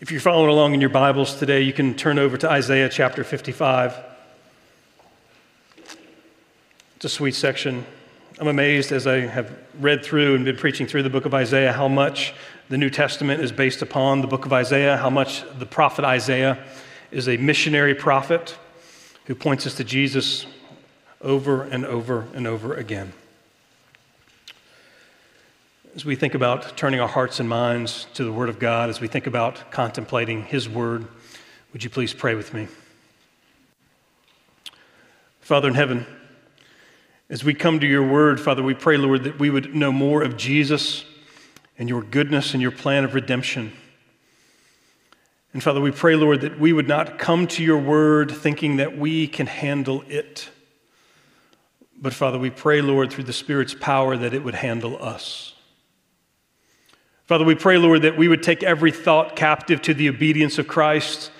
If you're following along in your Bibles today, you can turn over to Isaiah chapter 55. It's a sweet section. I'm amazed as I have read through and been preaching through the book of Isaiah how much the New Testament is based upon the book of Isaiah, how much the prophet Isaiah is a missionary prophet who points us to Jesus over and over and over again. As we think about turning our hearts and minds to the Word of God, as we think about contemplating His Word, would you please pray with me? Father in heaven, as we come to your Word, Father, we pray, Lord, that we would know more of Jesus and your goodness and your plan of redemption. And Father, we pray, Lord, that we would not come to your Word thinking that we can handle it. But Father, we pray, Lord, through the Spirit's power, that it would handle us. Father, we pray, Lord, that we would take every thought captive to the obedience of Christ,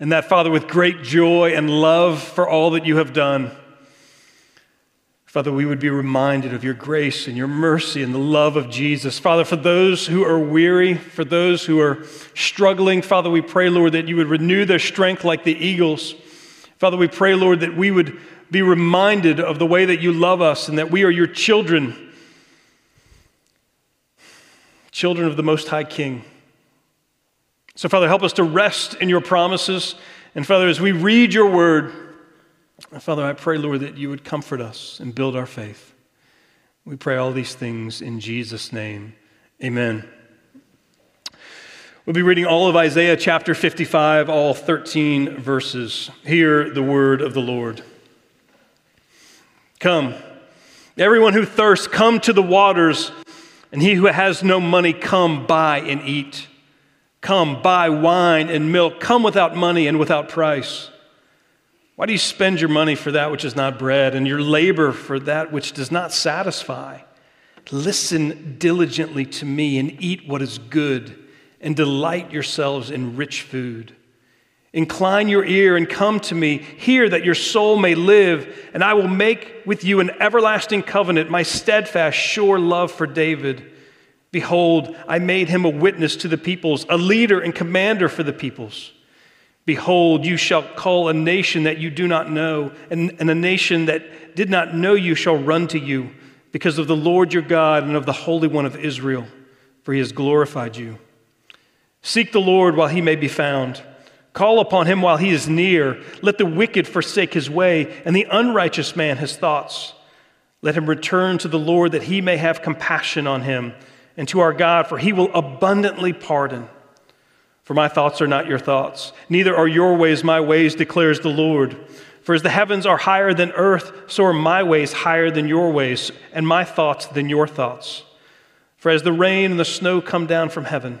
and that, Father, with great joy and love for all that you have done, Father, we would be reminded of your grace and your mercy and the love of Jesus. Father, for those who are weary, for those who are struggling, Father, we pray, Lord, that you would renew their strength like the eagles. Father, we pray, Lord, that we would be reminded of the way that you love us and that we are your children children of the Most High King. So, Father, help us to rest in your promises. And, Father, as we read your word, Father, I pray, Lord, that you would comfort us and build our faith. We pray all these things in Jesus' name. Amen. We'll be reading all of Isaiah chapter 55, all 13 verses. Hear the word of the Lord. Come, everyone who thirsts, come to the waters. And he who has no money, come buy and eat. Come buy wine and milk. Come without money and without price. Why do you spend your money for that which is not bread, and your labor for that which does not satisfy? Listen diligently to me and eat what is good, and delight yourselves in rich food. Incline your ear and come to me. Hear that your soul may live, and I will make with you an everlasting covenant, my steadfast, sure love for David. Behold, I made him a witness to the peoples, a leader and commander for the peoples. Behold, you shall call a nation that you do not know, and, and a nation that did not know you shall run to you, because of the Lord your God and of the Holy One of Israel, for he has glorified you. Seek the Lord while he may be found. Call upon him while he is near. Let the wicked forsake his way, and the unrighteous man his thoughts. Let him return to the Lord that he may have compassion on him, and to our God, for he will abundantly pardon. For my thoughts are not your thoughts, neither are your ways my ways, declares the Lord. For as the heavens are higher than earth, so are my ways higher than your ways, and my thoughts than your thoughts. For as the rain and the snow come down from heaven,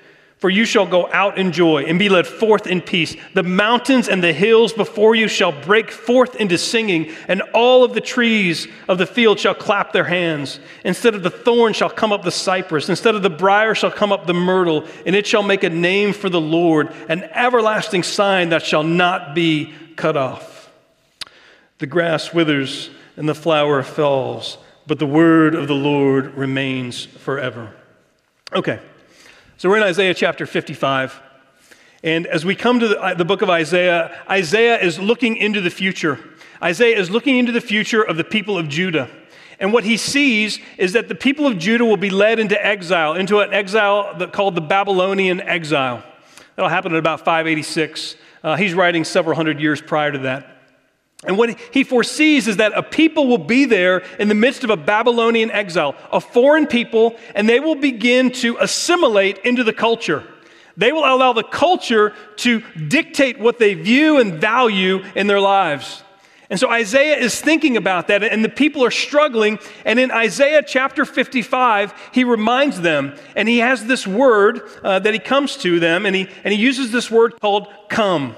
For you shall go out in joy and be led forth in peace. The mountains and the hills before you shall break forth into singing, and all of the trees of the field shall clap their hands. Instead of the thorn shall come up the cypress, instead of the brier shall come up the myrtle, and it shall make a name for the Lord, an everlasting sign that shall not be cut off. The grass withers and the flower falls, but the word of the Lord remains forever. Okay. So we're in Isaiah chapter 55. And as we come to the, uh, the, book of Isaiah, Isaiah is looking into the future. Isaiah is looking into the future of the people of Judah. And what he sees is that the people of Judah will be led into exile, into an exile that, called the Babylonian exile. That'll happen in about 586. Uh, he's writing several hundred years prior to that. And what he foresees is that a people will be there in the midst of a Babylonian exile, a foreign people, and they will begin to assimilate into the culture. They will allow the culture to dictate what they view and value in their lives. And so Isaiah is thinking about that, and the people are struggling. And in Isaiah chapter 55, he reminds them, and he has this word uh, that he comes to them, and he, and he uses this word called come.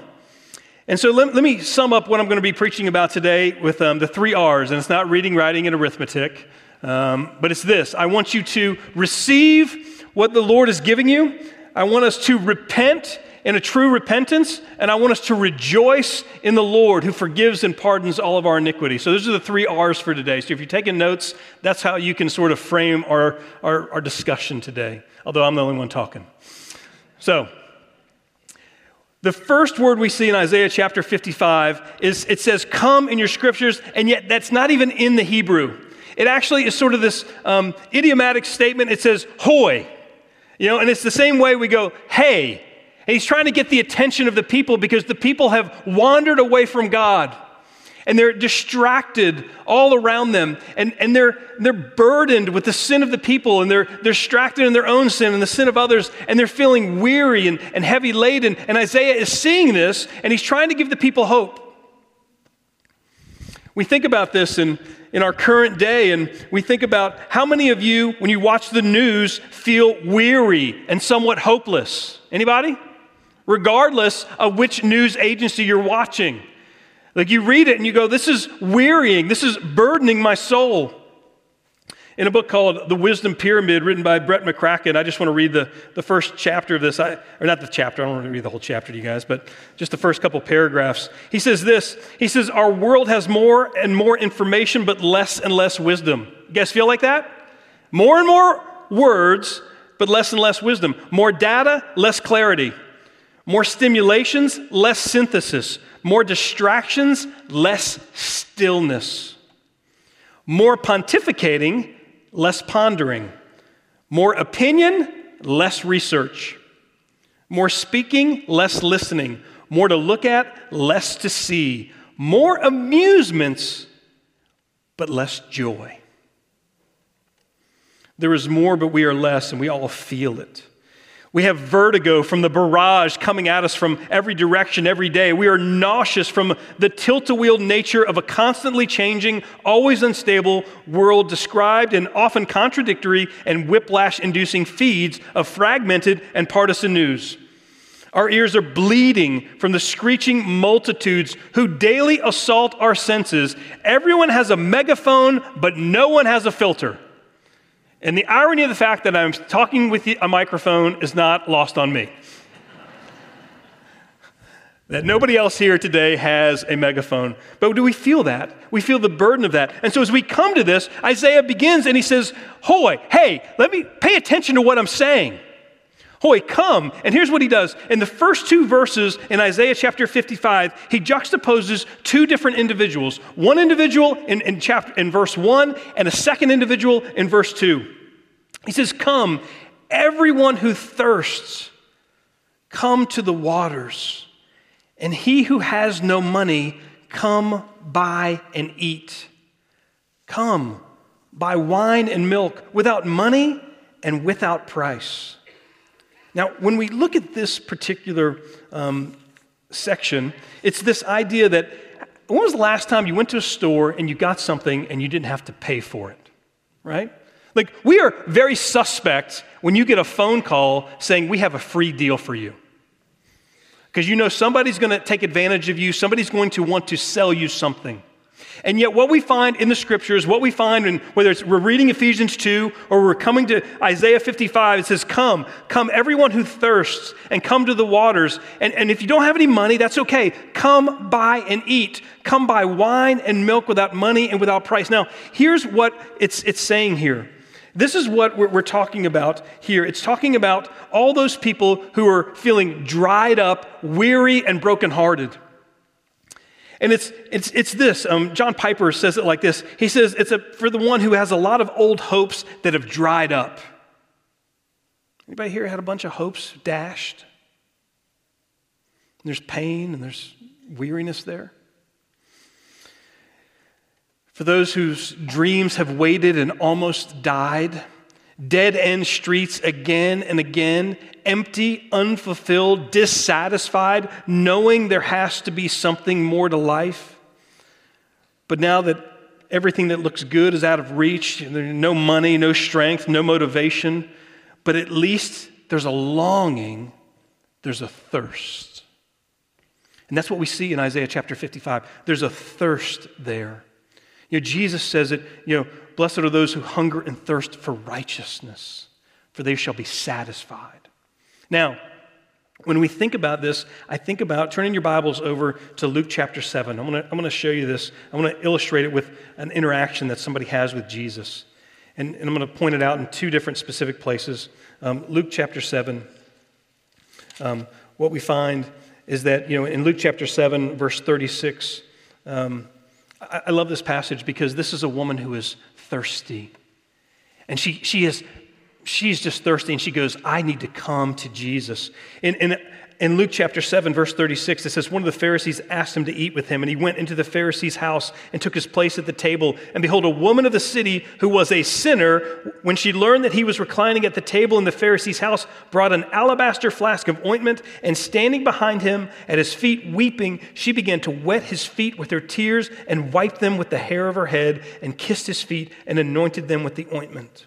And so let, let, me sum up what I'm going to be preaching about today with um, the three R's. And it's not reading, writing, and arithmetic, um, but it's this I want you to receive what the Lord is giving you. I want us to repent in a true repentance, and I want us to rejoice in the Lord who forgives and pardons all of our iniquity. So, those are the three R's for today. So, if you're taking notes, that's how you can sort of frame our, our, our discussion today, although I'm the only one talking. So, the first word we see in Isaiah chapter 55 is it says, Come in your scriptures, and yet that's not even in the Hebrew. It actually is sort of this um, idiomatic statement. It says, Hoy. You know, and it's the same way we go, Hey. And he's trying to get the attention of the people because the people have wandered away from God and they're distracted all around them. And, and they're, they're burdened with the sin of the people. And they're, they're distracted in their own sin and the sin of others. And they're feeling weary and, and heavy laden. And isaiah is seeing this and he's trying to give the people hope. We think about this in, in our current day and we think about how many of you when you watch the news feel weary and somewhat hopeless. Anybody? Regardless of which news agency you're watching. Like you read it and you go, this is wearying, this is burdening my soul. In a book called The Wisdom Pyramid, written by Brett McCracken, I just want to read the, the first chapter of this. I, or not the chapter, I don't want to read the whole chapter to you guys, but just the first couple paragraphs. He says this He says, Our world has more and more information, but less and less wisdom. You guys feel like that? More and more words, but less and less wisdom. More data, less clarity. More stimulations, less synthesis. More distractions, less stillness. More pontificating, less pondering. More opinion, less research. More speaking, less listening. More to look at, less to see. More amusements, but less joy. There is more, but we are less, and we all feel it. We have vertigo from the barrage coming at us from every direction every day. We are nauseous from the Tilt-A-Whirl nature of a constantly changing, always unstable world described in often contradictory and whiplash inducing feeds of fragmented and partisan news. Our ears are bleeding from the screeching multitudes who daily assault our senses. Everyone has a megaphone, but no one has a filter. And the irony of the fact that I'm talking with a microphone is not lost on me. that nobody else here today has a megaphone. But do we feel that? We feel the burden of that. And so as we come to this, Isaiah begins and he says, Hoy, hey, let me pay attention to what I'm saying. Hoy, come. And here's what he does. In the first two verses in Isaiah chapter 55, he juxtaposes two different individuals. One individual in, in, chapter, in verse 1 and a second individual in verse 2. He says, Come, everyone who thirsts, come to the waters. And he who has no money, come buy and eat. Come, buy wine and milk without money and without price. Now, when we look at this particular um, section, it's this idea that when was the last time you went to a store and you got something and you didn't have to pay for it, right? Like, we are very suspect when you get a phone call saying, We have a free deal for you. Because you know somebody's going to take advantage of you, somebody's going to want to sell you something. And yet, what we find in the scriptures, what we find, in, whether it's we're reading Ephesians 2 or we're coming to Isaiah 55, it says, Come, come, everyone who thirsts, and come to the waters. And, and if you don't have any money, that's okay. Come buy and eat. Come buy wine and milk without money and without price. Now, here's what it's, it's saying here this is what we're, talking about here. It's talking about all those people who are feeling dried up, weary, and brokenhearted. And it's, it's, it's this. Um, John Piper says it like this He says, It's a, for the one who has a lot of old hopes that have dried up. Anybody here had a bunch of hopes dashed? there's pain and there's weariness there. For those whose dreams have waited and almost died, dead end streets again and again, empty, unfulfilled, dissatisfied, knowing there has to be something more to life. But now that everything that looks good is out of reach, there's no money, no strength, no motivation, but at least there's a longing, there's a thirst. And that's what we see in Isaiah chapter 55. There's a thirst there. You know, Jesus says it, you know, blessed are those who hunger and thirst for righteousness, for they shall be satisfied. Now, when we think about this, I think about turning your Bibles over to Luke chapter 7. I'm going to, show you this. I'm going to illustrate it with an interaction that somebody has with Jesus. And, and I'm going to point it out in two different specific places. Um, Luke chapter 7, um, what we find is that, you know, in Luke chapter 7, verse 36, um, I, I love this passage because this is a woman who is thirsty. And she, she is she's just thirsty and she goes, I need to come to Jesus. In, in, in Luke chapter 7, verse 36, it says, One of the Pharisees asked him to eat with him, and he went into the Pharisee's house and took his place at the table. And behold, a woman of the city who was a sinner, when she learned that he was reclining at the table in the Pharisee's house, brought an alabaster flask of ointment, and standing behind him at his feet, weeping, she began to wet his feet with her tears and wiped them with the hair of her head, and kissed his feet and anointed them with the ointment.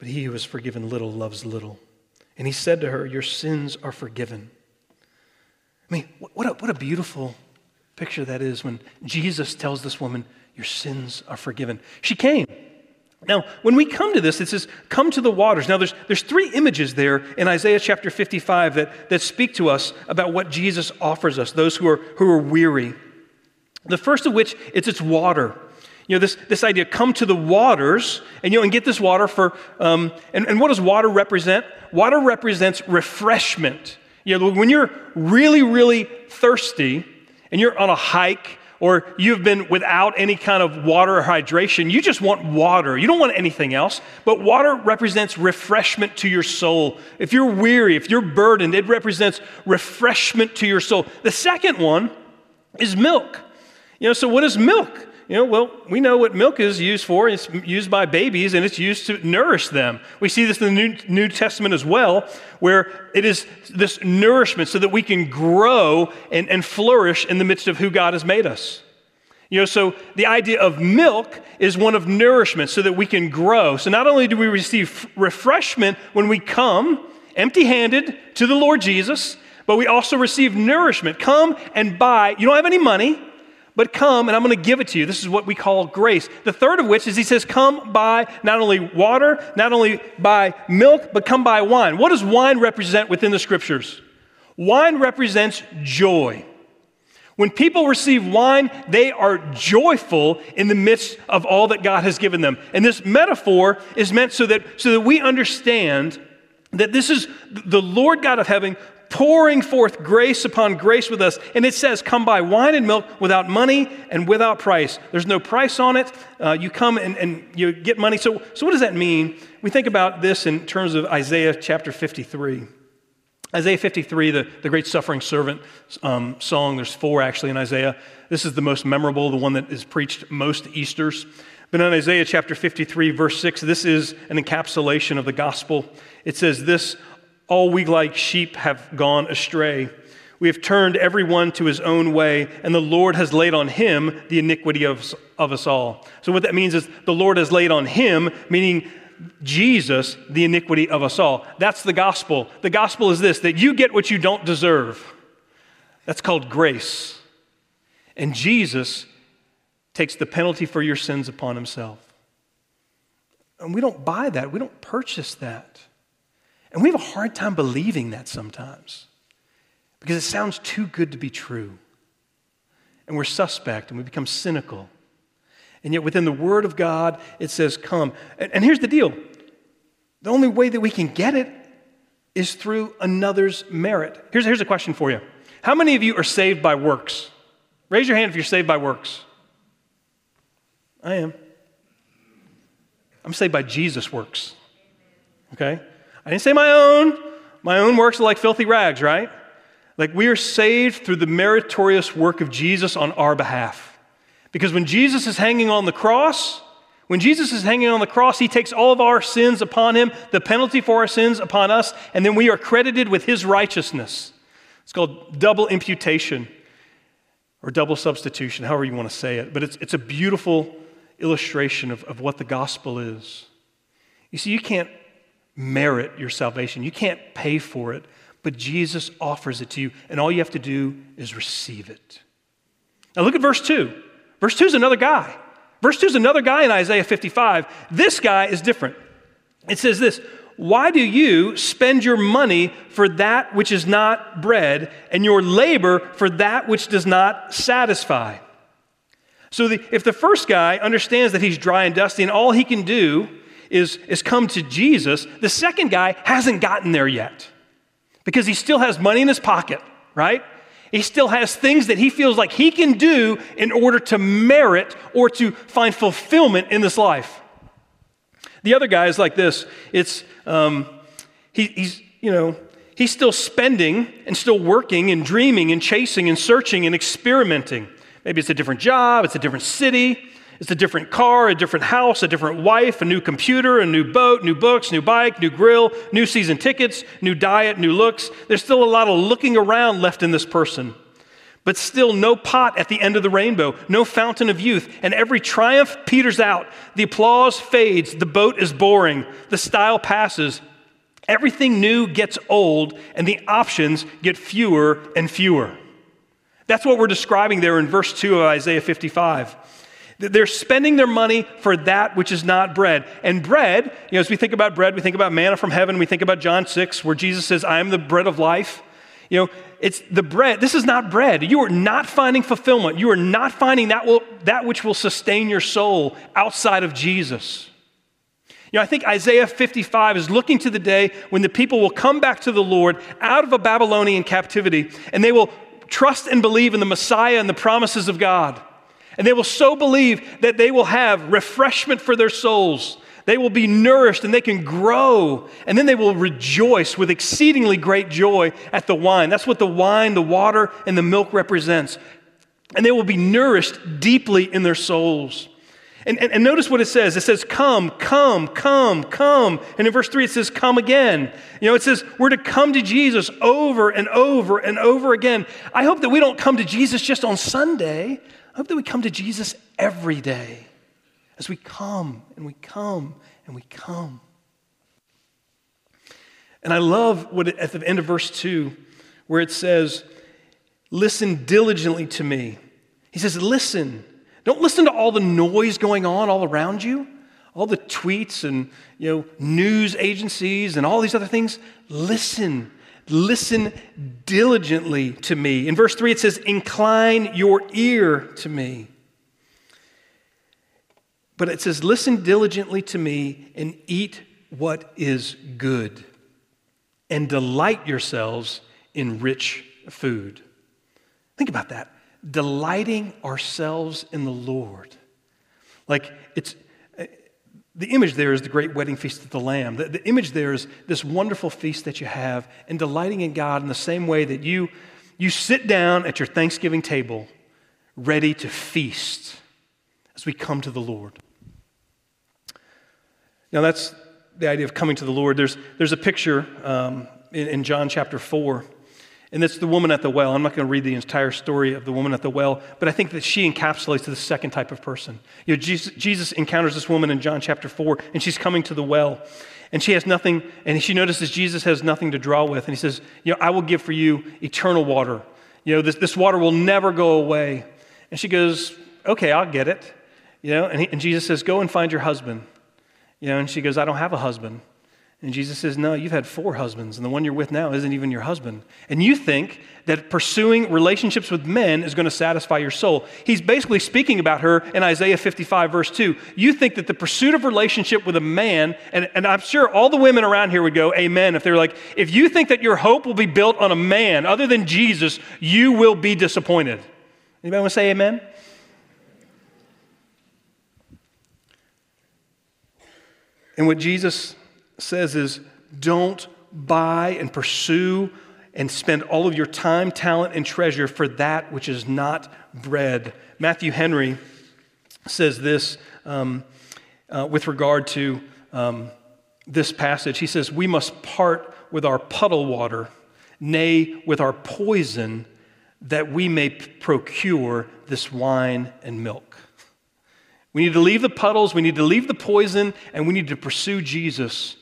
but he who is forgiven little loves little. And he said to her, Your sins are forgiven. I mean, what a, what a beautiful picture that is when Jesus tells this woman, Your sins are forgiven. She came. Now, when we come to this, it says, Come to the waters. Now, there's, there's three images there in Isaiah chapter 55 that, that speak to us about what Jesus offers us, those who are, who are weary. The first of which is it's water you know, this, this idea, come to the waters and, you know, and get this water for, um, and, and what does water represent? Water represents refreshment. You know, when you're really, really thirsty and you're on a hike or you've been without any kind of water or hydration, you just want water. You don't want anything else. But water represents refreshment to your soul. If you're weary, if you're burdened, it represents refreshment to your soul. The second one is milk. You know, so what is milk? You know, well, we know what milk is used for. It's used by babies and it's used to nourish them. We see this in the New, Testament as well, where it is this nourishment so that we can grow and, and flourish in the midst of who God has made us. You know, so the idea of milk is one of nourishment so that we can grow. So not only do we receive refreshment when we come empty handed to the Lord Jesus, but we also receive nourishment. Come and buy. You don't have any money but come and I'm going to give it to you. This is what we call grace. The third of which is he says, Come by not only water, not only by milk, but come by wine. What does wine represent within the scriptures? Wine represents joy. When people receive wine, they are joyful in the midst of all that God has given them. And this metaphor is meant so that, so that we understand that this is the Lord God of heaven pouring forth grace upon grace with us. And it says, Come buy wine and milk without money and without price. There's no price on it. Uh, you come and, and you get money. So, so, what does that mean? We think about this in terms of Isaiah chapter 53. Isaiah 53, the, the great suffering servant um, song, there's four actually in Isaiah. This is the most memorable, the one that is preached most Easters. But in Isaiah chapter 53, verse 6, this is an encapsulation of the gospel. It says, This all we like sheep have gone astray. We have turned everyone to his own way, and the Lord has laid on him the iniquity of, of us all. So, what that means is the Lord has laid on him, meaning Jesus, the iniquity of us all. That's the gospel. The gospel is this that you get what you don't deserve. That's called grace. And Jesus takes the penalty for your sins upon himself. And we don't buy that, we don't purchase that. And we have a hard time believing that sometimes because it sounds too good to be true. And we're suspect and we become cynical. And yet, within the Word of God, it says, Come. And, and here's the deal the only way that we can get it is through another's merit. Here's, here's a question for you How many of you are saved by works? Raise your hand if you're saved by works. I am. I'm saved by Jesus' works. Okay? I didn't say my own. My own works are like filthy rags, right? Like we are saved through the meritorious work of Jesus on our behalf. Because when Jesus is hanging on the cross, when Jesus is hanging on the cross, he takes all of our sins upon him, the penalty for our sins upon us, and then we are credited with his righteousness. It's called double imputation or double substitution, however you want to say it. But it's, it's a beautiful illustration of, of what the gospel is. You see, you can't merit your salvation, you can't pay for it, but Jesus offers it to you, and all you have to do is receive it. Now, look at verse 2. Verse 2 is another guy. Verse 2 is another guy in Isaiah 55. This guy is different. It says this Why do you spend your money for that which is not bread, and your labor for that which does not satisfy? So, the, if the first guy understands that he's dry and dusty and all he can do is, is come to Jesus, the second guy hasn't gotten there yet because he still has money in his pocket, right? He still has things that he feels like he can do in order to merit or to find fulfillment in this life. The other guy is like this it's, um, he, he's, you know, he's still spending and still working and dreaming and chasing and searching and experimenting. Maybe it's a different job, it's a different city, it's a different car, a different house, a different wife, a new computer, a new boat, new books, new bike, new grill, new season tickets, new diet, new looks. There's still a lot of looking around left in this person. But still, no pot at the end of the rainbow, no fountain of youth. And every triumph peters out. The applause fades. The boat is boring. The style passes. Everything new gets old, and the options get fewer and fewer. That's what we're describing there in verse 2 of Isaiah 55. They're spending their money for that which is not bread. And bread, you know, as we think about bread, we think about manna from heaven, we think about John 6, where Jesus says, I am the bread of life. You know, it's the bread. This is not bread. You are not finding fulfillment. You are not finding that, will, that which will sustain your soul outside of Jesus. You know, I think Isaiah 55 is looking to the day when the people will come back to the Lord out of a Babylonian captivity and they will trust and believe in the Messiah and the promises of God. And they will so believe that they will have refreshment for their souls. They will be nourished and they can grow. And then they will rejoice with exceedingly great joy at the wine. That's what the wine, the water, and the milk represents. And they will be nourished deeply in their souls. And, and, and, notice what it says. It says, Come, come, come, come. And in verse 3, it says, Come again. You know, it says, We're to come to Jesus over and over and over again. I hope that we don't come to Jesus just on Sunday. I hope that we come to Jesus every day as we come and we come and we come. And I love what it, at the end of verse 2, where it says, Listen diligently to me. He says, Listen don't listen to all the noise going on all around you, all the tweets and you know, news agencies and all these other things. Listen. Listen diligently to me. In verse 3, it says, Incline your ear to me. But it says, Listen diligently to me and eat what is good, and delight yourselves in rich food. Think about that delighting ourselves in the Lord. Like the image there is the great wedding feast of the Lamb. The, the, image there is this wonderful feast that you have, and delighting in God in the same way that you, you sit down at your Thanksgiving table ready to feast as we come to the Lord. Now, that's the idea of coming to the Lord. There's, there's a picture um, in, in John chapter 4 and it's the woman at the well. I'm not going to read the entire story of the woman at the well, but I think that she encapsulates the second type of person. You know, Jesus, Jesus encounters this woman in John chapter 4, and she's coming to the well. And she has nothing, and she notices Jesus has nothing to draw with. And he says, You know, I will give for you eternal water. You know, this, this water will never go away. And she goes, Okay, I'll get it. You know, and, he, and Jesus says, Go and find your husband. You know, and she goes, I don't have a husband. And Jesus says, No, you've had four husbands, and the one you're with now isn't even your husband. And you think that pursuing relationships with men is going to satisfy your soul. He's basically speaking about her in Isaiah 55, verse 2. You think that the pursuit of relationship with a man, and, and I'm sure all the women around here would go, Amen, if they're like, if you think that your hope will be built on a man other than Jesus, you will be disappointed. Anybody want to say amen? And what Jesus says is don't buy and pursue and spend all of your time, talent, and treasure for that which is not bread. Matthew Henry says this um, uh, with regard to um, this passage. He says, We must part with our puddle water, nay, with our poison, that we may procure this wine and milk. We need to leave the puddles, we need to leave the poison, and we need to pursue Jesus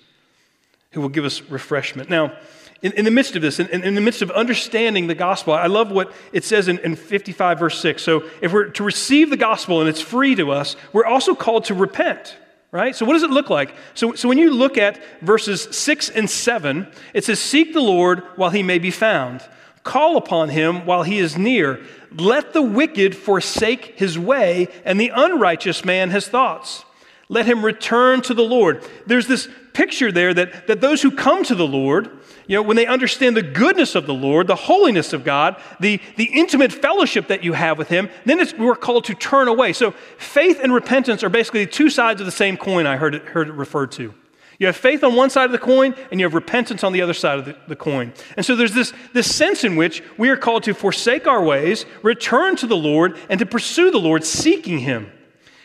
who will give us refreshment. Now, in, in the midst of this, in, in, the midst of understanding the gospel, I love what it says in, in 55, verse 6. So, if we're to receive the gospel and it's free to us, we're also called to repent, right? So, what does it look like? So, so when you look at verses 6 and 7, it says, Seek the Lord while he may be found, call upon him while he is near. Let the wicked forsake his way, and the unrighteous man his thoughts. Let him return to the Lord. There's this picture there that, that those who come to the Lord, you know, when they understand the goodness of the Lord, the holiness of God, the, the intimate fellowship that you have with Him, then we're called to turn away. So faith and repentance are basically two sides of the same coin, I heard it, heard it referred to. You have faith on one side of the coin, and you have repentance on the other side of the, the, coin. And so there's this, this sense in which we are called to forsake our ways, return to the Lord, and to pursue the Lord, seeking Him.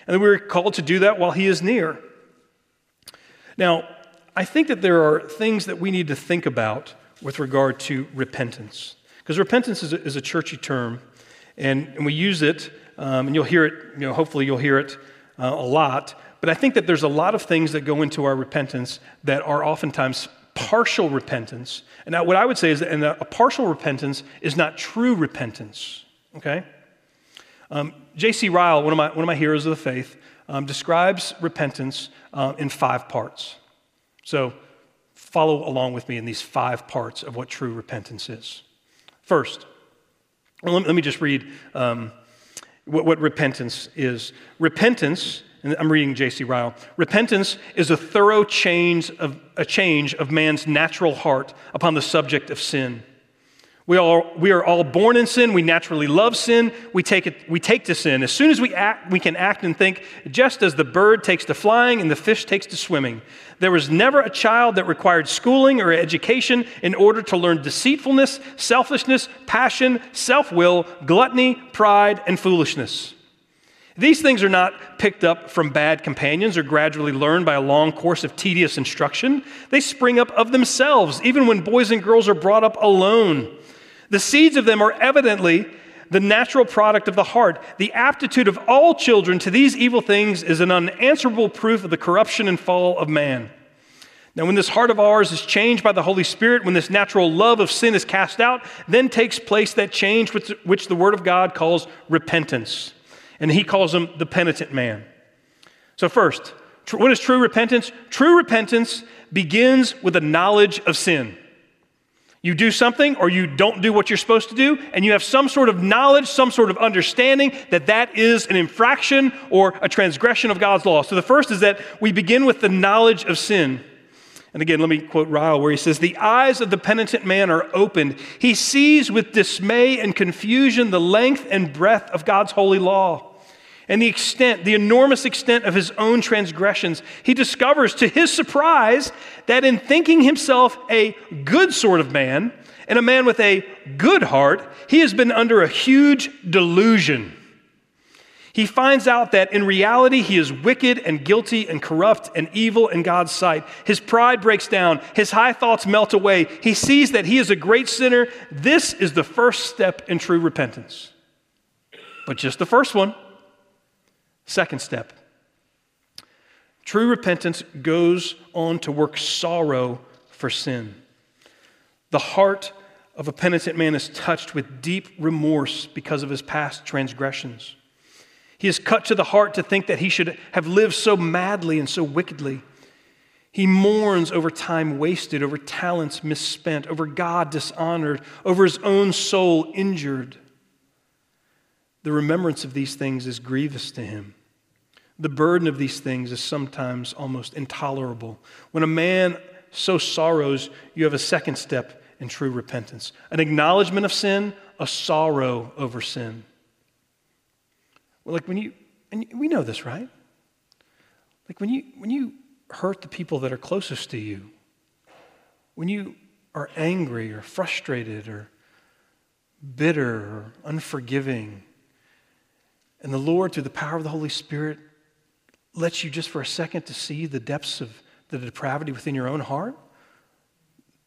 And then we're called to do that while He is near. Now, I think that there are things that we need to think about with regard to repentance. Because repentance is a, is a, churchy term, and, and we use it, um, and you'll hear it, you know, hopefully you'll hear it uh, a lot. But I think that there's a lot of things that go into our repentance that are oftentimes partial repentance. And now, what I would say is that a partial repentance is not true repentance, okay? Um, J.C. Ryle, one of, my, one of my heroes of the faith, um, describes repentance uh, in five parts. So follow along with me in these five parts of what true repentance is. First, let me just read um, what, what repentance is. Repentance, and I'm reading J.C. Ryle. Repentance is a thorough change of a change of man's natural heart upon the subject of sin. We, all, we are all born in sin. We naturally love sin. We take, it, we take to sin. As soon as we act, we can act and think just as the bird takes to flying and the fish takes to swimming. There was never a child that required schooling or education in order to learn deceitfulness, selfishness, passion, self will, gluttony, pride, and foolishness. These things are not picked up from bad companions or gradually learned by a long course of tedious instruction. They spring up of themselves, even when boys and girls are brought up alone. The seeds of them are evidently the natural product of the heart. The aptitude of all children to these evil things is an unanswerable proof of the corruption and fall of man. Now, when this heart of ours is changed by the Holy Spirit, when this natural love of sin is cast out, then takes place that change which, which the Word of God calls repentance. And He calls them the penitent man. So, first, what is true repentance? True repentance begins with a knowledge of sin. You do something or you don't do what you're supposed to do, and you have some sort of knowledge, some sort of understanding that that is an infraction or a transgression of God's law. So the first is that we begin with the knowledge of sin. And again, let me quote Ryle where he says, The eyes of the penitent man are opened. He sees with dismay and confusion the length and breadth of God's holy law and the extent, the enormous extent of his own transgressions, he discovers to his surprise that in thinking himself a good sort of man and a man with a good heart, he has been under a huge delusion. He finds out that in reality he is wicked and guilty and corrupt and evil in God's sight. His pride breaks down, his high thoughts melt away. He sees that he is a great sinner. This is the first step in true repentance. But just the first one. Second step true repentance goes on to work sorrow for sin. The heart of a penitent man is touched with deep remorse because of his past transgressions. He is cut to the heart to think that he should have lived so madly and so wickedly. He mourns over time wasted, over talents misspent, over God dishonored, over his own soul injured. The remembrance of these things is grievous to him. The burden of these things is sometimes almost intolerable. When a man so sorrows, you have a second step in true repentance an acknowledgement of sin, a sorrow over sin. Well, like when you, and we know this, right? Like when you, when you hurt the people that are closest to you, when you are angry or frustrated or bitter or unforgiving, and the Lord, through the power of the Holy Spirit, lets you just for a second to see the depths of the depravity within your own heart,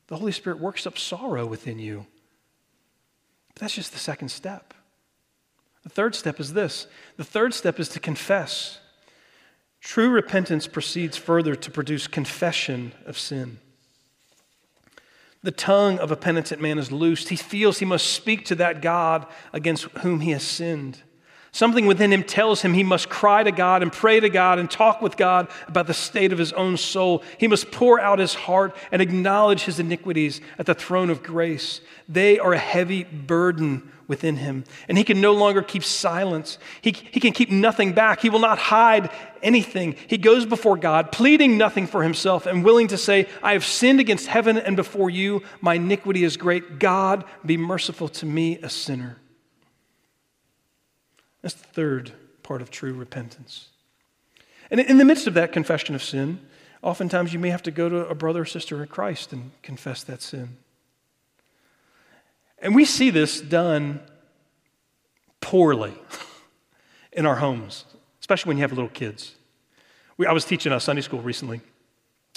the Holy Spirit works up sorrow within you. But that's just the second step. The third step is this the third step is to confess. True repentance proceeds further to produce confession of sin. The tongue of a penitent man is loosed. He feels he must speak to that God against whom he has sinned. Something within him tells him he must cry to God and pray to God and talk with God about the state of his own soul. He must pour out his heart and acknowledge his iniquities at the throne of grace. They are a heavy burden within him, and he can no longer keep silence. He, he can keep nothing back. He will not hide anything. He goes before God, pleading nothing for himself and willing to say, I have sinned against heaven and before you. My iniquity is great. God, be merciful to me, a sinner. That's the third part of true repentance. And in the midst of that confession of sin, oftentimes you may have to go to a brother or sister in Christ and confess that sin. And we see this done poorly in our homes, especially when you have little kids. We, I was teaching a Sunday school recently,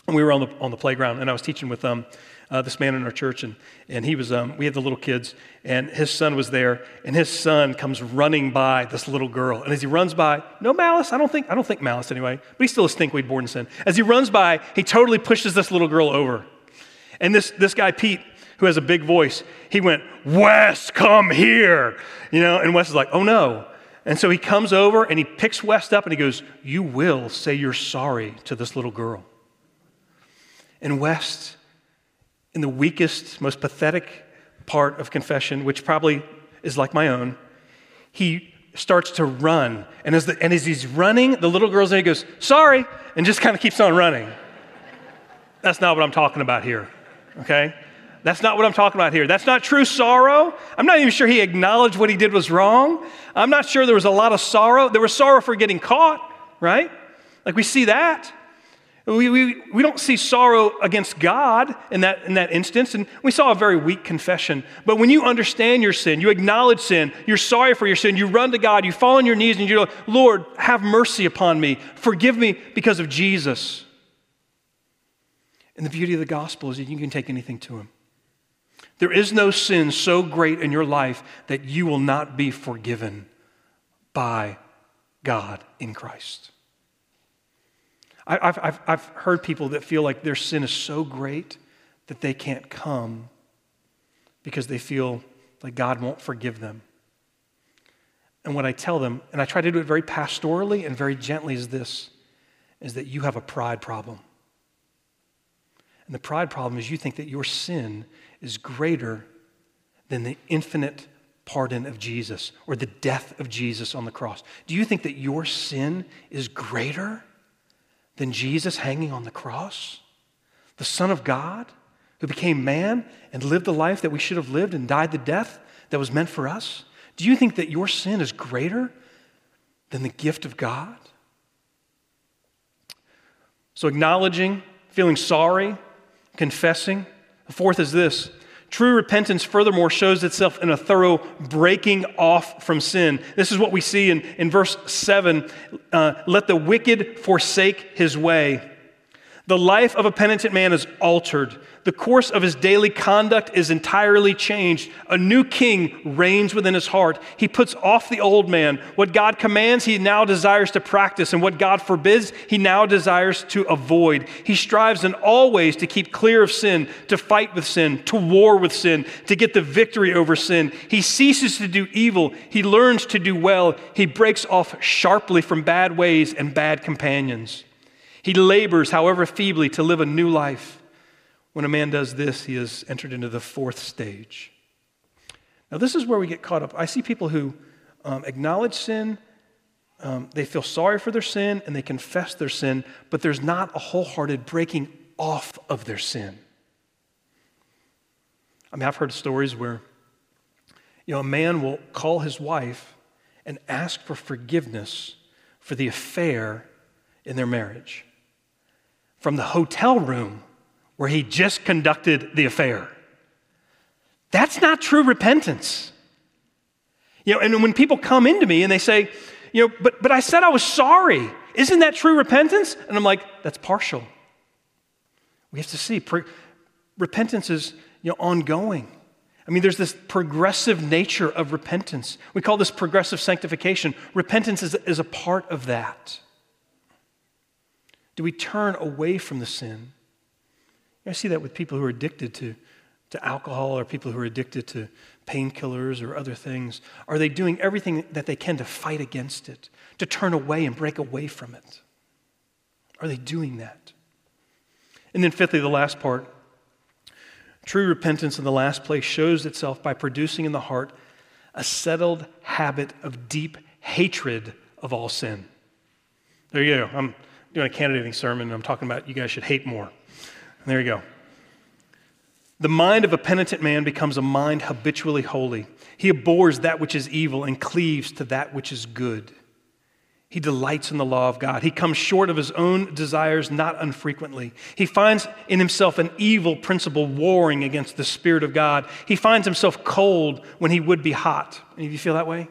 and we were on the, on the playground, and I was teaching with um, uh, this man in our church, and, and he was, um, we had the little kids, and his son was there, and his son comes running by this little girl. And as he runs by, no malice, I don't think, I don't think malice anyway, but he's still a stinkweed born in sin. As he runs by, he totally pushes this little girl over. And this, this guy, Pete, who has a big voice, he went, Wes, come here. You know, and Wes is like, oh no. And so he comes over and he picks Wes up and he goes, You will say you're sorry to this little girl. And Wes in the weakest, most pathetic part of confession, which probably is like my own, he starts to run. And as, the, and as he's running, the little girl's there, he goes, Sorry, and just kind of keeps on running. That's not what I'm talking about here, okay? That's not what I'm talking about here. That's not true sorrow. I'm not even sure he acknowledged what he did was wrong. I'm not sure there was a lot of sorrow. There was sorrow for getting caught, right? Like we see that. We, we, we don't see sorrow against God in that, in that instance, and we saw a very weak confession. But when you understand your sin, you acknowledge sin, you're sorry for your sin, you run to God, you fall on your knees, and you go, Lord, have mercy upon me, forgive me because of Jesus. And the beauty of the gospel is that you can take anything to Him. There is no sin so great in your life that you will not be forgiven by God in Christ. I've, I've, I've heard people that feel like their sin is so great that they can't come because they feel like God won't forgive them. And what I tell them, and I try to do it very pastorally and very gently, is this is that you have a pride problem. And the pride problem is you think that your sin is greater than the infinite pardon of Jesus or the death of Jesus on the cross. Do you think that your sin is greater than Jesus hanging on the cross? The Son of God who became man and lived the life that we should have lived and died the death that was meant for us? Do you think that your sin is greater than the gift of God? So, acknowledging, feeling sorry, confessing. The fourth is this True repentance, furthermore, shows itself in a thorough breaking off from sin. This is what we see in, in verse 7 uh, let the wicked forsake his way. The life of a penitent man is altered. The course of his daily conduct is entirely changed. A new king reigns within his heart. He puts off the old man. What God commands, he now desires to practice, and what God forbids, he now desires to avoid. He strives in all ways to keep clear of sin, to fight with sin, to war with sin, to get the victory over sin. He ceases to do evil. He learns to do well. He breaks off sharply from bad ways and bad companions. He labors, however feebly, to live a new life. When a man does this, he has entered into the fourth stage. Now, this is where we get caught up. I see people who um, acknowledge sin, um, they feel sorry for their sin, and they confess their sin, but there's not a wholehearted breaking off of their sin. I mean, I've heard stories where, you know, a man will call his wife and ask for forgiveness for the affair in their marriage from the hotel room where he just conducted the affair. That's not true repentance. You know, and when people come into me and they say, you know, but, but I said I was sorry. Isn't that true repentance? And I'm like, that's partial. We have to see. Pre- repentance is you know, ongoing. I mean, there's this progressive nature of repentance. We call this progressive sanctification. Repentance is, is a part of that. Do we turn away from the sin? I see that with people who are addicted to, to alcohol or people who are addicted to painkillers or other things. Are they doing everything that they can to fight against it, to turn away and break away from it? Are they doing that? And then, fifthly, the last part True repentance in the last place shows itself by producing in the heart a settled habit of deep hatred of all sin. There you go. I'm doing a candidating sermon and I'm talking about you guys should hate more. There you go. The mind of a penitent man becomes a mind habitually holy. He abhors that which is evil and cleaves to that which is good. He delights in the law of God. He comes short of his own desires not unfrequently. He finds in himself an evil principle warring against the Spirit of God. He finds himself cold when he would be hot. Any of you feel that way?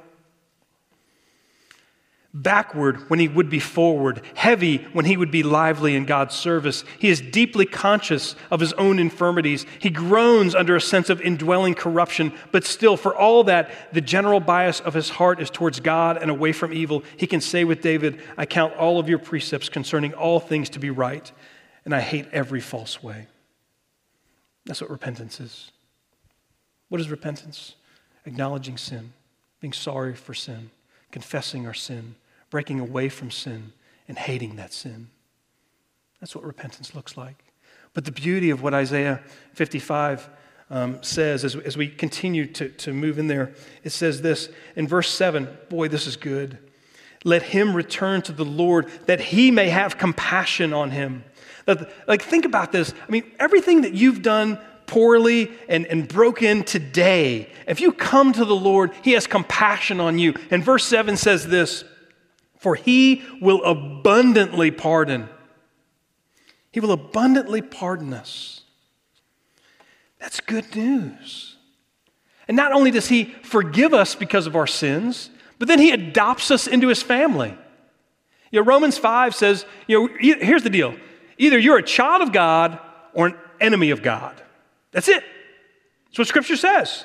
Backward when he would be forward, heavy when he would be lively in God's service. He is deeply conscious of his own infirmities. He groans under a sense of indwelling corruption, but still, for all that, the general bias of his heart is towards God and away from evil. He can say with David, I count all of your precepts concerning all things to be right, and I hate every false way. That's what repentance is. What is repentance? Acknowledging sin, being sorry for sin, confessing our sin, breaking away from sin, and hating that sin. That's what repentance looks like. But the beauty of what Isaiah 55 um, says as, as we continue to, to move in there, it says this in verse 7 boy, this is good. Let him return to the Lord that he may have compassion on him. That, like, think about this. I mean, everything that you've done poorly and, and broken today, if you come to the Lord, he has compassion on you. And verse 7 says this for he will abundantly pardon. He will abundantly pardon us. That's good news. And not only does he forgive us because of our sins, but then he adopts us into his family. You know, Romans 5 says, you know, here's the deal. Either you're a child of God or an enemy of God. That's it. That's what scripture says.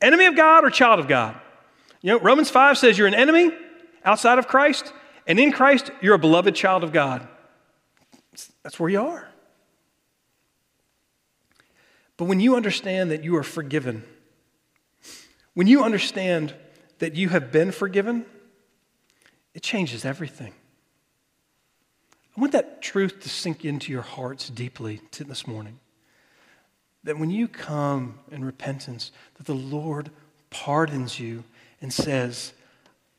Enemy of God or child of God. You know, Romans 5 says you're an enemy, outside of Christ, and in Christ, you're a beloved child of God. That's where you are. But when you understand that you are forgiven, when you understand that you have been forgiven, it changes everything. I want that truth to sink into your hearts deeply this morning. That when you come in repentance, that the Lord pardons you and says,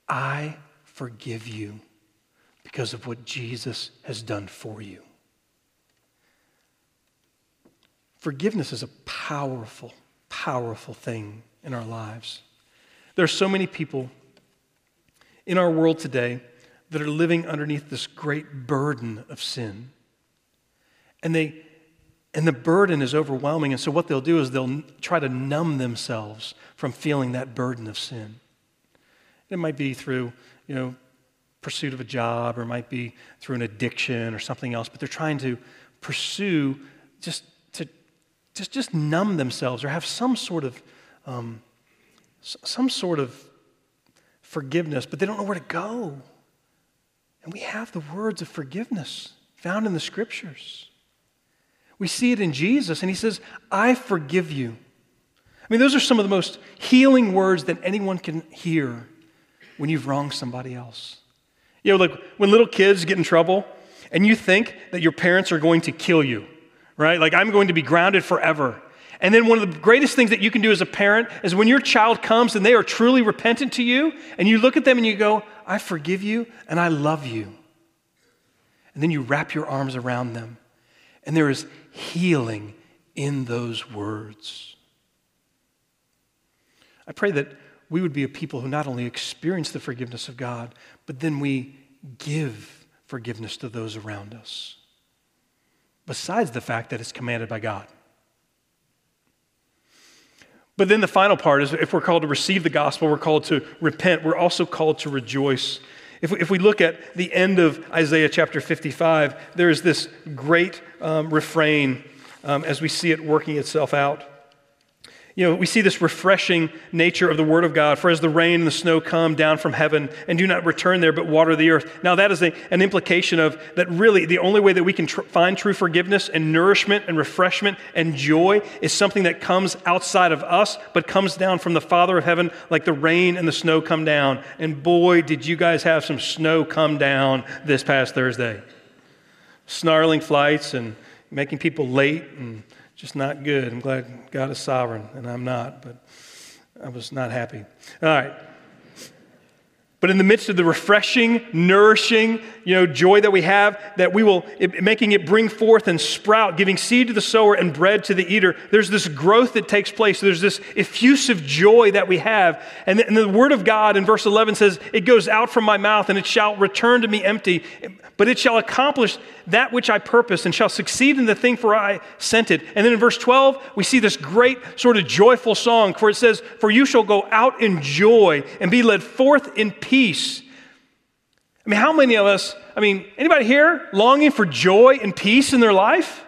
I forgive you because of what Jesus has done for you. Forgiveness is a powerful, powerful thing in our lives. There are so many people in our world today that are living underneath this great burden of sin. And they and the burden is overwhelming. And so what they'll do is they'll try to numb themselves from feeling that burden of sin. It might be through you know, pursuit of a job or might be through an addiction or something else, but they're trying to pursue just to just, just numb themselves or have some sort of um, some sort of forgiveness, but they don't know where to go. And we have the words of forgiveness found in the scriptures. We see it in Jesus, and he says, I forgive you. I mean, those are some of the most healing words that anyone can hear when you've wronged somebody else. You know, like when little kids get in trouble and you think that your parents are going to kill you, right? Like, I'm going to be grounded forever. And then one of the greatest things that you can do as a parent is when your child comes and they are truly repentant to you, and you look at them and you go, I forgive you and I love you. And then you wrap your arms around them, and there is healing in those words. I pray that we would be a people who not only experience the forgiveness of God, but then we give forgiveness to those around us, besides the fact that it's commanded by God. But then the final part is if we're called to receive the gospel, we're called to repent, we're also called to rejoice. If, if we look at the end of Isaiah chapter 55, there's this great um, refrain um, as we see it working itself out. You know, we see this refreshing nature of the Word of God. For as the rain and the snow come down from heaven and do not return there but water the earth. Now, that is a, an implication of that really the only way that we can tr- find true forgiveness and nourishment and refreshment and joy is something that comes outside of us but comes down from the Father of heaven like the rain and the snow come down. And boy, did you guys have some snow come down this past Thursday. Snarling flights and making people late and just not good. I'm glad God is sovereign, and I'm not, but I was not happy. All right. But in the midst of the refreshing, nourishing, you know, joy that we have, that we will, it, making it bring forth and sprout, giving seed to the sower and bread to the eater, there's this growth that takes place. There's this effusive joy that we have. And the, and the word of God in verse 11 says, It goes out from my mouth and it shall return to me empty, but it shall accomplish that which I purpose and shall succeed in the thing for I sent it. And then in verse 12, we see this great sort of joyful song where it says, For you shall go out in joy and be led forth in peace. I mean, how many of us, I mean, anybody here longing for joy and peace in their life?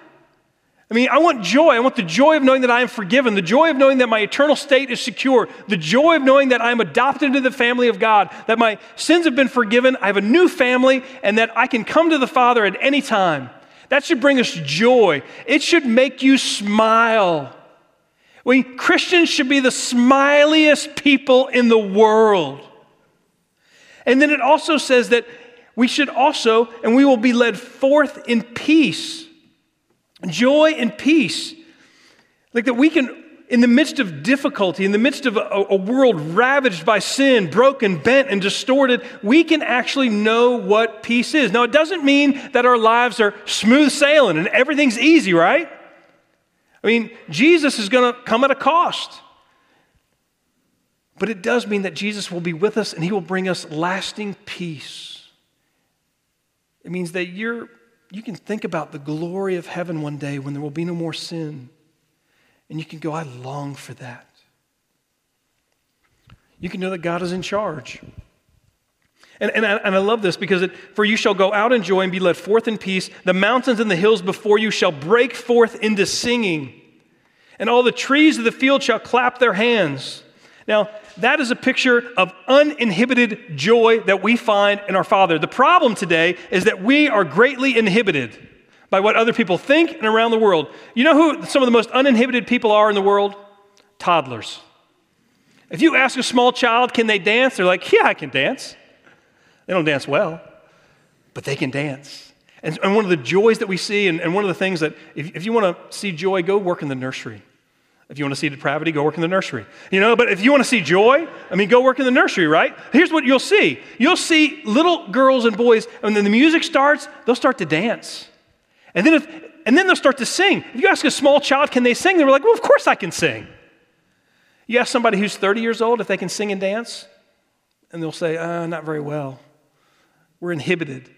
I mean, I want joy. I want the joy of knowing that I am forgiven, the joy of knowing that my eternal state is secure, the joy of knowing that I am adopted into the family of God, that my sins have been forgiven, I have a new family, and that I can come to the Father at any time. That should bring us joy. It should make you smile. We Christians should be the smiliest people in the world. And then it also says that we should also, and we will be led forth in peace. Joy and peace. Like that we can, in the midst of difficulty, in the midst of a, a, world ravaged by sin, broken, bent, and distorted, we can actually know what peace is. Now, it doesn't mean that our lives are smooth sailing and everything's easy, right? I mean, Jesus is going to come at a cost. But it does mean that Jesus will be with us and he will bring us lasting peace. It means that you're, you can think about the glory of heaven one day when there will be no more sin. And you can go, I long for that. You can know that God is in charge. And, and, I, and I love this because it, for you shall go out in joy and be led forth in peace. The mountains and the hills before you shall break forth into singing, and all the trees of the field shall clap their hands. Now, that is a picture of uninhibited joy that we find in our Father. The problem today is that we are greatly inhibited by what other people think and around the world. You know who some of the most uninhibited people are in the world? Toddlers. If you ask a small child, can they dance? They're like, yeah, I can dance. They don't dance well, but they can dance. And, and one of the joys that we see, and, and one of the things that, if, if you want to see joy, go work in the nursery. If you want to see depravity, go work in the nursery. You know, but if you want to see joy, I mean, go work in the nursery, right? Here's what you'll see you'll see little girls and boys, and then the music starts, they'll start to dance. And then, if, and then they'll start to sing. If you ask a small child, can they sing? They're like, well, of course I can sing. You ask somebody who's 30 years old if they can sing and dance, and they'll say, uh, not very well. We're inhibited.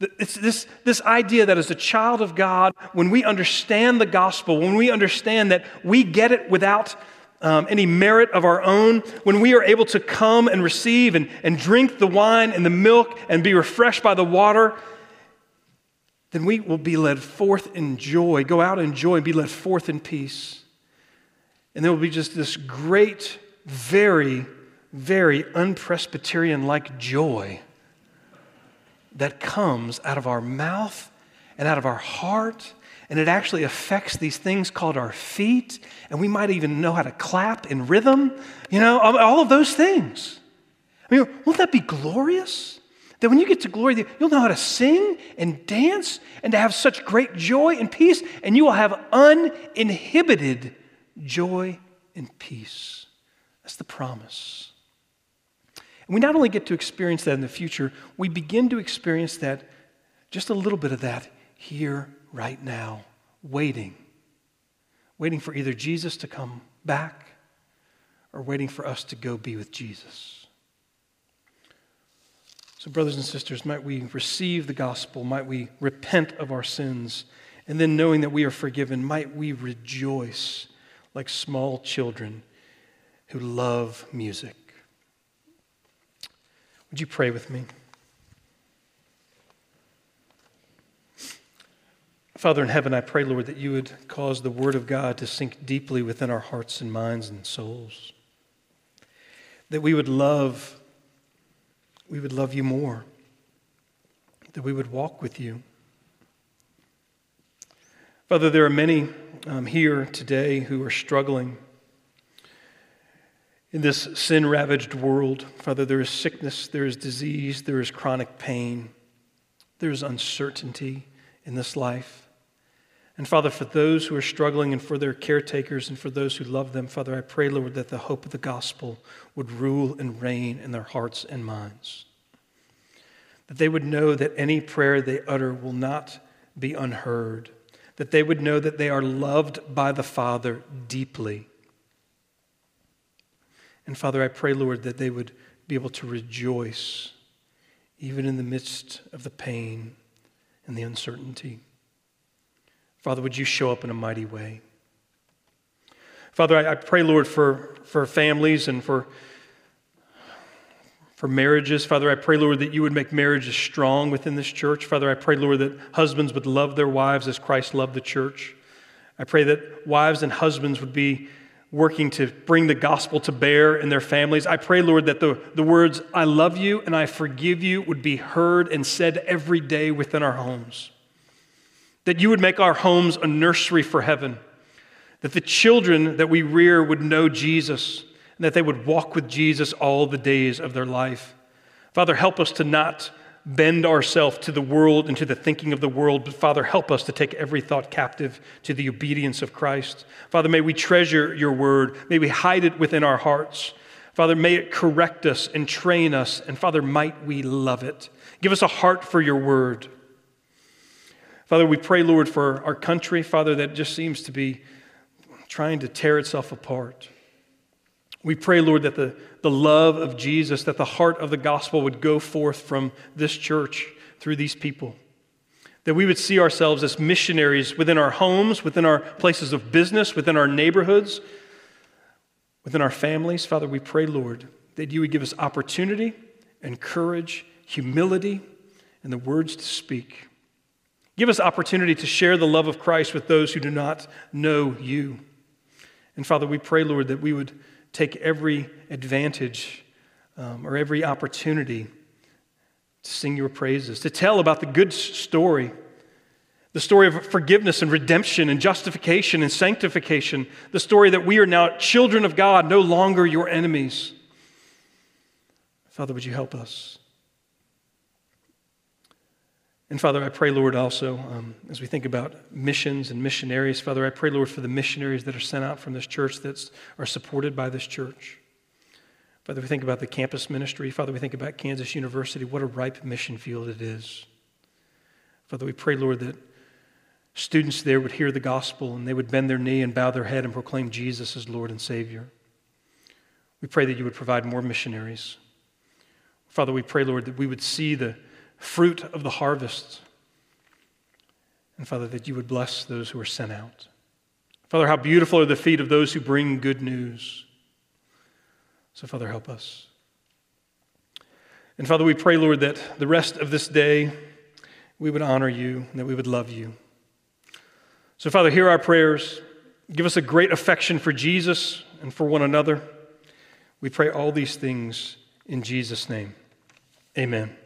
It's this, this idea that as a child of God, when we understand the gospel, when we understand that we get it without um, any merit of our own, when we are able to come and receive and, and drink the wine and the milk and be refreshed by the water, then we will be led forth in joy, go out in joy and be led forth in peace. And there will be just this great, very, very unpresbyterian like joy that comes out of our mouth and out of our heart. And it actually affects these things called our feet. And we might even know how to clap in rhythm, you know, all of those things. I mean, won't that be glorious? that when you get to glory, you'll know how to sing and dance and to have such great joy and peace, and you will have uninhibited joy and peace. That's the promise. And we not only get to experience that in the future, we begin to experience that, just a little bit of that, here, right now, waiting. Waiting for either Jesus to come back or waiting for us to go be with Jesus. So, brothers and sisters, might we receive the gospel, might we repent of our sins, and then knowing that we are forgiven, might we rejoice like small children who love music. Would you pray with me? Father in heaven, I pray, Lord, that you would cause the word of God to sink deeply within our hearts and minds and souls. That we would love, we would love you more. That we would walk with you. Father, there are many um, here today who are struggling in this sin ravaged world, Father, there is sickness, there is disease, there is chronic pain, there is uncertainty in this life. And Father, for those who are struggling and for their caretakers and for those who love them, Father, I pray, Lord, that the hope of the gospel would rule and reign in their hearts and minds. That they would know that any prayer they utter will not be unheard. That they would know that they are loved by the Father deeply and Father, I pray, Lord, that they would be able to rejoice even in the midst of the pain and the uncertainty. Father, would you show up in a mighty way? Father, I, I pray, Lord, for, for families and for, for marriages. Father, I pray, Lord, that you would make marriages strong within this church. Father, I pray, Lord, that husbands would love their wives as Christ loved the church. I pray that wives and husbands would be working to bring the gospel to bear in their families. I pray, Lord, that the, the words, I love you and I forgive you, would be heard and said every day within our homes. That you would make our homes a nursery for heaven. That the children that we rear would know Jesus and that they would walk with Jesus all the days of their life. Father, help us to not bend ourselves to the world and to the thinking of the world, but Father, help us to take every thought captive to the obedience of Christ. Father, may we treasure your word. May we hide it within our hearts. Father, may it correct us and train us. And Father, might we love it. Give us a heart for your word. Father, we pray, Lord, for our country, Father, that just seems to be trying to tear itself apart. We pray, Lord, that the, the love of Jesus, that the heart of the gospel would go forth from this church through these people. That we would see ourselves as missionaries within our homes, within our places of business, within our neighborhoods, within our families. Father, we pray, Lord, that you would give us opportunity and courage, humility, and the words to speak. Give us opportunity to share the love of Christ with those who do not know you. And Father, we pray, Lord, that we would take every advantage um, or every opportunity to sing your praises, to tell about the good story, the story of forgiveness and redemption and justification and sanctification, the story that we are now children of God, no longer your enemies. Father, would you help us? And Father, I pray, Lord, also, um, as we think about missions and missionaries, Father, I pray, Lord, for the missionaries that are sent out from this church that are supported by this church. Father, we think about the campus ministry. Father, we think about Kansas University. What a ripe mission field it is. Father, we pray, Lord, that students there would hear the gospel and they would bend their knee and bow their head and proclaim Jesus as Lord and Savior. We pray that you would provide more missionaries. Father, we pray, Lord, that we would see the fruit of the harvest. And Father, that you would bless those who are sent out. Father, how beautiful are the feet of those who bring good news. So, Father, help us. And Father, we pray, Lord, that the rest of this day we would honor you and that we would love you. So, Father, hear our prayers. Give us a great affection for Jesus and for one another. We pray all these things in Jesus' name. Amen.